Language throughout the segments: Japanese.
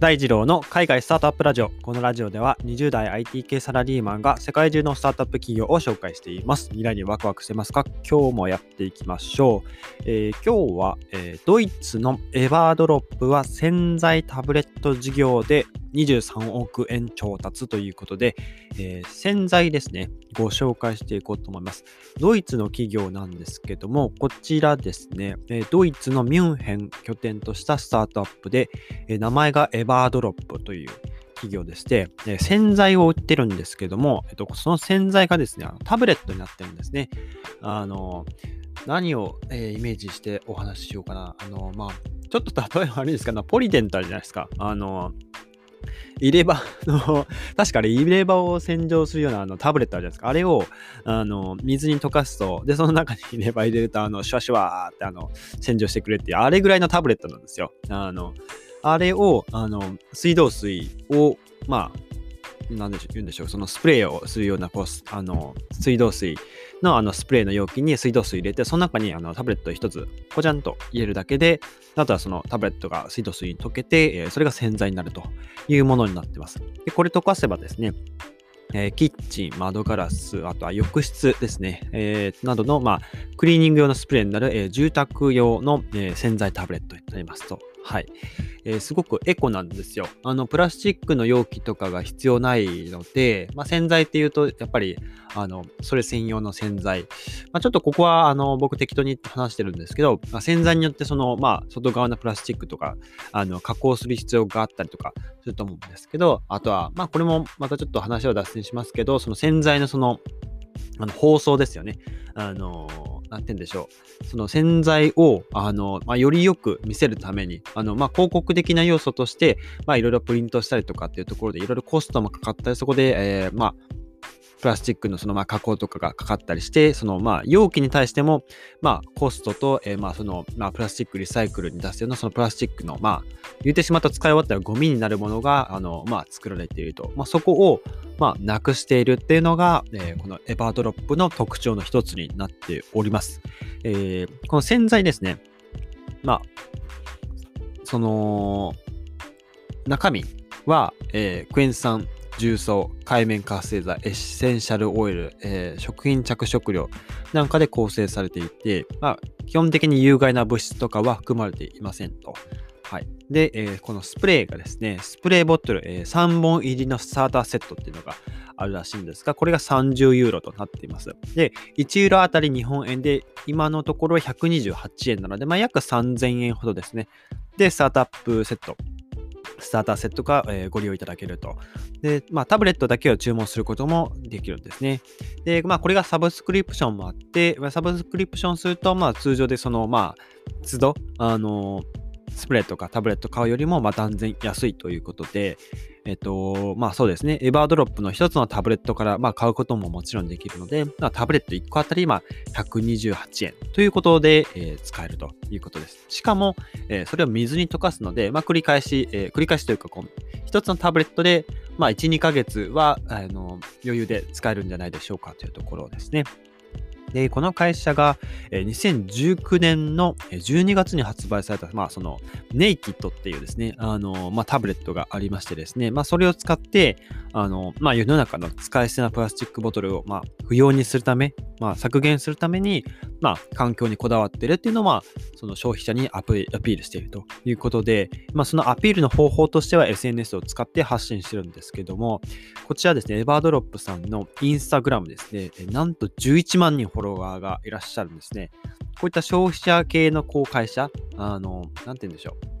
大二郎の海外スタートアップラジオ。このラジオでは20代 IT 系サラリーマンが世界中のスタートアップ企業を紹介しています。未来にワクワクしてますか？今日もやっていきましょう。えー、今日は、えー、ドイツのエバードロップは潜在タブレット事業で23億円調達ということで、えー、洗剤ですね、ご紹介していこうと思います。ドイツの企業なんですけども、こちらですね、え、ドイツのミュンヘン拠点としたスタートアップで、え、名前がエバードロップという企業でして、え洗剤を売ってるんですけども、えっと、その洗剤がですね、タブレットになってるんですね。あの、何を、えー、イメージしてお話ししようかな。あの、まあ、ちょっと例えば悪いですけど、ポリデントあるじゃないですか。あの、入れ歯 の、確かあれ入れ歯を洗浄するようなあのタブレットあるじゃないですか。あれを、あの、水に溶かすと、で、その中に 入れ歯入れると、あの、シュワシュワーってあの、洗浄してくれっていう、あれぐらいのタブレットなんですよ。あの、あれを、あの、水道水を、まあ、なんでしょう、言うんでしょう、そのスプレーをするような、こう、あの、水道水のあのスプレーの容器に水道水入れて、その中にあのタブレット一つ、ぽちゃんと入れるだけで、あとはそのタブレットが水道水に溶けて、えそれが洗剤になるというものになってます。で、これ溶かせばですね、えー、キッチン、窓ガラス、あとは浴室ですね、えー、などの、まあ、クリーニング用のスプレーになる、えー、住宅用の、え洗剤タブレットになりますと。はい。えー、すごくエコなんですよ。あの、プラスチックの容器とかが必要ないので、まあ、洗剤っていうと、やっぱり、あの、それ専用の洗剤。まあ、ちょっとここは、あの、僕適当に話してるんですけど、まあ、洗剤によってその、まあ、外側のプラスチックとか、あの、加工する必要があったりとかすると思うんですけど、あとは、まあ、これもまたちょっと話を脱線しますけど、その洗剤のその、あの、包装ですよね。あのなんて言うんでしょう。その洗剤を、あの、まあ、よりよく見せるために、あの、まあ、広告的な要素として、まあ、いろいろプリントしたりとかっていうところで、いろいろコストもかかったり、そこで、えー、まあ、プラスチックのそのまあ加工とかがかかったりして、そのまあ容器に対しても、まあコストと、え、まあそのまあプラスチックリサイクルに出すようなそのプラスチックのまあ言ってしまった使い終わったらゴミになるものがあのまあ作られていると。まあそこをまあなくしているっていうのが、え、このエバードロップの特徴の一つになっております。えー、この洗剤ですね。まあその中身は、えー、クエン酸重曹、海面活性剤、エッセンシャルオイル、えー、食品着色料なんかで構成されていて、まあ、基本的に有害な物質とかは含まれていませんと。はい。で、えー、このスプレーがですね、スプレーボトル、えー、3本入りのスターターセットっていうのがあるらしいんですが、これが30ユーロとなっています。で、1ユーロあたり日本円で今のところ128円なので、まあ、約3000円ほどですね。で、スタートアップセットスターターセットが、え、ご利用いただけると。で、まあ、タブレットだけを注文することもできるんですね。で、まあ、これがサブスクリプションもあって、サブスクリプションすると、まあ、通常でその、まあ、都度、あのスプレーとかタブレット買うよりも、ま、断然安いということで、えっと、まあそうですね、エバードロップの一つのタブレットから、まあ、買うことももちろんできるので、まあ、タブレット1個あたり、まあ、128円ということで、えー、使えるということです。しかも、えー、それを水に溶かすので、まあ、繰り返し、えー、繰り返しというか、こう、一つのタブレットで、まあ、1、2ヶ月は、あの、余裕で使えるんじゃないでしょうかというところですね。で、この会社が2019年の12月に発売された、まあ、そのネイキッドっていうですね、あの、まあ、タブレットがありましてですね、まあ、それを使って、あの、まあ、世の中の使い捨てなプラスチックボトルを、まあ、不要にするため、まあ、削減するために、まあ、環境にこだわってるっていうのは、その消費者にアピールしているということで、まあ、そのアピールの方法としては SNS を使って発信してるんですけども、こちらですね、エバードロップさんのインスタグラムですね、なんと11万人フォロワーがいらっしゃるんですね。こういった消費者系のこう会社、あの、なんて言うんでしょう。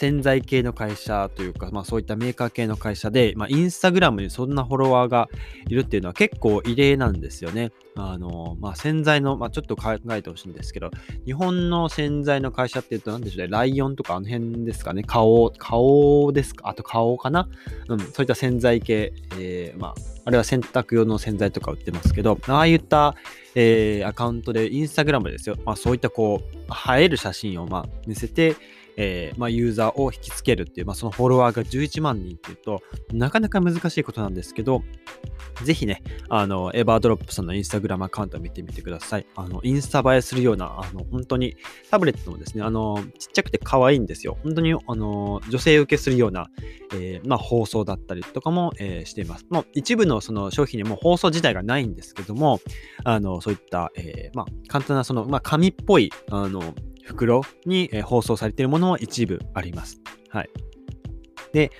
洗剤系の会社というか、まあそういったメーカー系の会社で、まあインスタグラムにそんなフォロワーがいるっていうのは結構異例なんですよね。あの、まあ洗剤の、まあちょっと考えてほしいんですけど、日本の洗剤の会社っていうと何でしょうね、ライオンとかあの辺ですかね、顔、顔ですか、あと顔かな？うん、そういった洗剤系、えー、まあ、あれは洗濯用の洗剤とか売ってますけど、ああいった、えー、アカウントでインスタグラムですよ。まあそういったこう、映える写真をまあ見せて、えー、まあ、ユーザーを引きつけるっていう、まあ、そのフォロワーが11万人っていうと、なかなか難しいことなんですけど、ぜひね、あの、エバードロップさんのインスタグラムアカウントを見てみてください。あの、インスタ映えするような、あの、本当に、タブレットもですね、あの、ちっちゃくて可愛いんですよ。本当に、あの、女性受けするような、えー、まあ、放送だったりとかも、えー、しています。もう一部のその商品にも放送自体がないんですけども、あの、そういった、えー、まあ、簡単なその、まあ、紙っぽい、あの、袋に、え放送されているものは一部あります。はい。で、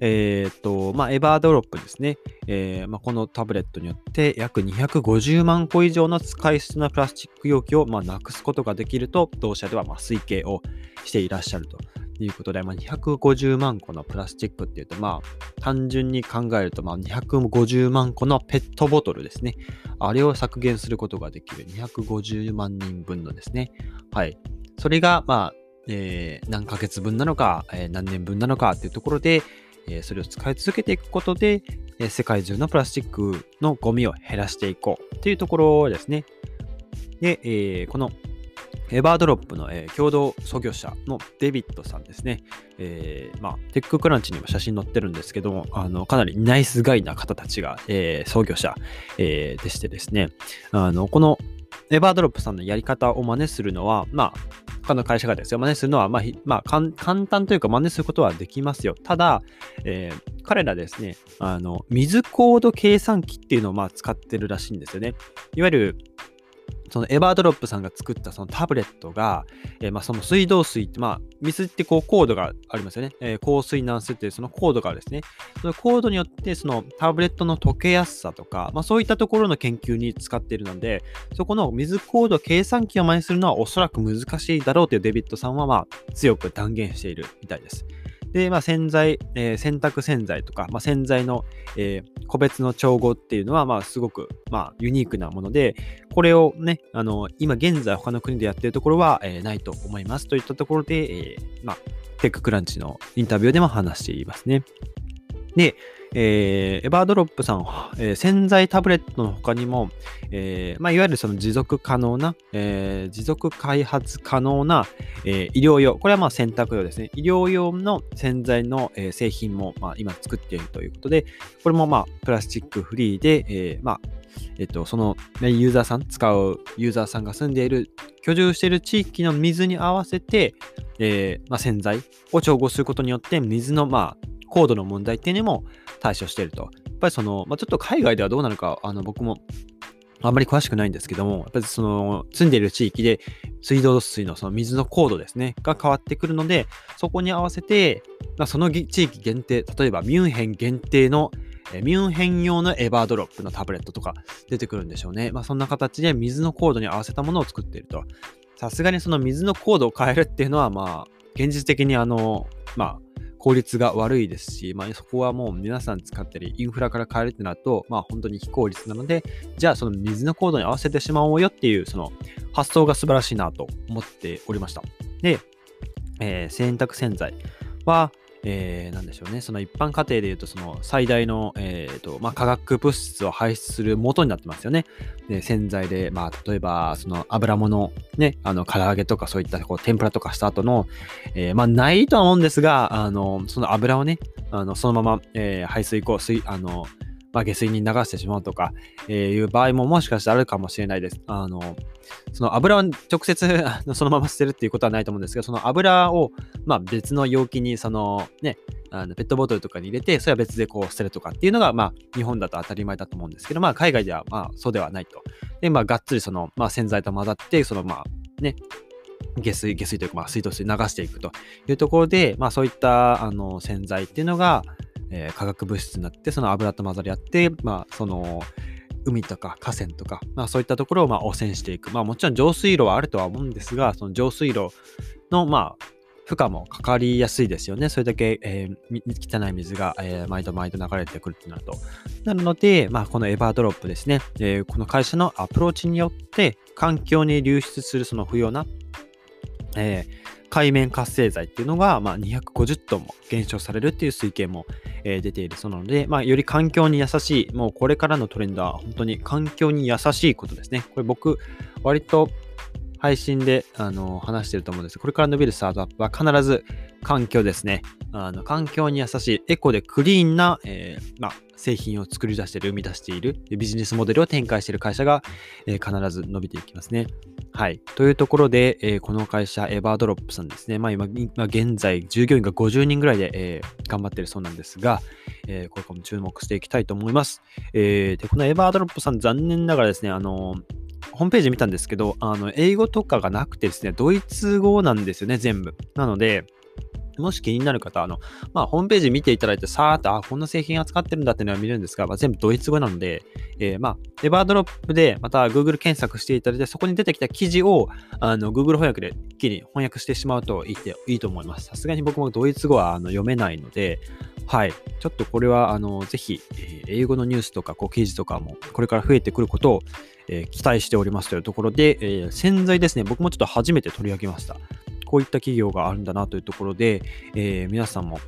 えっ、と、まあ、エバードロップですね。えー、まあ、このタブレットによって約250万個以上の使い捨てなプラスチック容器を、まあ、なくすことができると、同社ではま推計をしていらっしゃるということで、まあ、250万個のプラスチックっていうと、まあ、単純に考えると、まあ、250万個のペットボトルですね。あれを削減することができる250万人分のですね。はい。それが、まあ、えー、何ヶ月分なのか、えー、何年分なのかっていうところで、えー、それを使い続けていくことで、え世界中のプラスチックのゴミを減らしていこうっていうところですね。で、えこのエバードロップの、えー、共同創業者のデビッドさんですね。えー、まあ、テッククランチにも写真載ってるんですけども、あの、かなりナイスガイな方たちが、えー、創業者、えでしてですね、あの、このエバードロップさんのやり方を真似するのは、まあ、他の会社がですよ、真似するのは、まあ、まあ、簡単というか真似することはできますよ。ただ、えー、彼らですね、あの、水コード計算機っていうのをまあ使ってるらしいんですよね。いわゆる、そのエバードロップさんが作ったそのタブレットが、えー、まあその水道水って、まあ水ってこうコードがありますよね。えー、硬水軟水っていうそのコードがですね、そのコードによってそのタブレットの溶けやすさとか、まあそういったところの研究に使っているので、そこの水コード計算機を真似するのはおそらく難しいだろうというデビッドさんはまあ強く断言しているみたいです。で、まあ、洗剤、えー、洗濯洗剤とか、まあ、洗剤の、えー、個別の調合っていうのは、まあ、すごく、まあ、ユニークなもので、これをね、あの、今現在他の国でやってるところは、えー、ないと思いますといったところで、えー、まあ、テッククランチのインタビューでも話していますね。で、えー、エバードロップさん、えー、洗剤タブレットの他にも、えーまあ、いわゆるその持続可能な、えー、持続開発可能な、えー、医療用、これはまあ洗濯用ですね。医療用の洗剤の、えー、製品も、まあ、今作っているということで、これもまあプラスチックフリーで、えー、まあ、えっと、その、ね、ユーザーさん、使うユーザーさんが住んでいる、居住している地域の水に合わせて、えーまあ、洗剤を調合することによって、水の、まあ、高度の問題っていうのも対処していると。やっぱりその、まあ、ちょっと海外ではどうなのか、あの僕もあんまり詳しくないんですけども、やっぱりその住んでいる地域で水道水のその水の高度ですね、が変わってくるので、そこに合わせて、まあ、その地域限定、例えばミュンヘン限定のえミュンヘン用のエバードロップのタブレットとか出てくるんでしょうね。まあ、そんな形で水の高度に合わせたものを作っていると。さすがにその水の高度を変えるっていうのは、まあ、現実的にあの、まあ、効率が悪いですし、まあ、そこはもう皆さん使ってるインフラから変えるってなると、まあ、本当に非効率なので、じゃあその水のコードに合わせてしまおうよっていう、その発想が素晴らしいなと思っておりました。で、えー、洗濯洗剤は、えー、なんでしょうね、その一般家庭でいうと、その最大の、えーとまあ、化学物質を排出する元になってますよね。で洗剤で、まあ、例えば、その油物、ね、あの、唐揚げとかそういったこう天ぷらとかした後の、えー、まあ、ないとは思うんですが、あの、その油をね、あのそのまま、えー、排水口、水、あの、まあ、下水に流してしまうとか、えー、いう場合ももしかしてあるかもしれないです。あの、その油を直接 そのまま捨てるっていうことはないと思うんですけど、その油を、まあ、別の容器に、そのね、あのペットボトルとかに入れて、それは別でこう捨てるとかっていうのが、まあ、日本だと当たり前だと思うんですけど、まあ、海外では、まあ、そうではないと。で、まあ、がっつりその、まあ、洗剤と混ざって、その、まあ、ね、下水、下水というか、まあ、水道水流していくというところで、まあ、そういった、あの、洗剤っていうのが、えー、化学物質になって、その油と混ざり合って、まあ、その、海とか河川とか、まあ、そういったところをまあ汚染していく。まあ、もちろん浄水路はあるとは思うんですが、その浄水路のまあ負荷もかかりやすいですよね。それだけ、えー、汚い水が、えー、毎度毎度流れてくるってなると。なので、まあ、このエバードロップですね、えー、この会社のアプローチによって、環境に流出するその不要な、え、海面活性剤っていうのが、まあ、250トンも減少されるっていう推計も、え、出ているそうなので、まあ、より環境に優しい、もうこれからのトレンドは本当に環境に優しいことですね。これ僕、割と配信であの話してると思うんです。これから伸びるスタートアップは必ず環境ですね。あの環境に優しいエコでクリーンな、えー、ま、製品を作り出している、生み出している、ビジネスモデルを展開している会社が、えー、必ず伸びていきますね。はい。というところで、えー、この会社、エバードロップさんですね。まあ今、今現在、従業員が50人ぐらいで、え、頑張っているそうなんですが、え、これからも注目していきたいと思います。え、で、このエバードロップさん、残念ながらですね、あのホームページ見たんですけど、あの、英語とかがなくてですね、ドイツ語なんですよね、全部。なので、もし気になる方、あの、まあ、ホームページ見ていただいて、さーっと、あ、こんな製品扱ってるんだっていうのは見るんですが、まあ、全部ドイツ語なので、えー、まあ、エバードロップで、また Google 検索していただいて、そこに出てきた記事を、あの、Google 翻訳で一気に翻訳してしまうといいていいと思います。さすがに僕もドイツ語はあの読めないので、はい。ちょっとこれは、あの、ぜひ、えー、英語のニュースとか、こう、記事とかも、これから増えてくることを、えー、期待しておりますというところで、えー、洗剤ですね、僕もちょっと初めて取り上げました。こういった企業があるんだなというところで、えー、皆さんも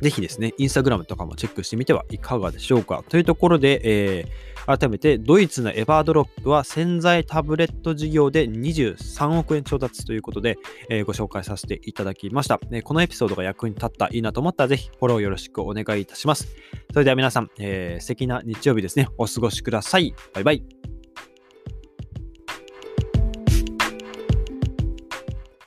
ぜひですね、インスタグラムとかもチェックしてみてはいかがでしょうか。というところで、えー、改めて、ドイツのエバードロップは洗剤タブレット事業で23億円調達ということで、えー、ご紹介させていただきました、えー、このエピソードが役に立った、いいなと思ったら、ぜひフォローよろしくお願いいたします。それでは皆さん、えー、素敵な日曜日ですね、お過ごしください。バイバイ。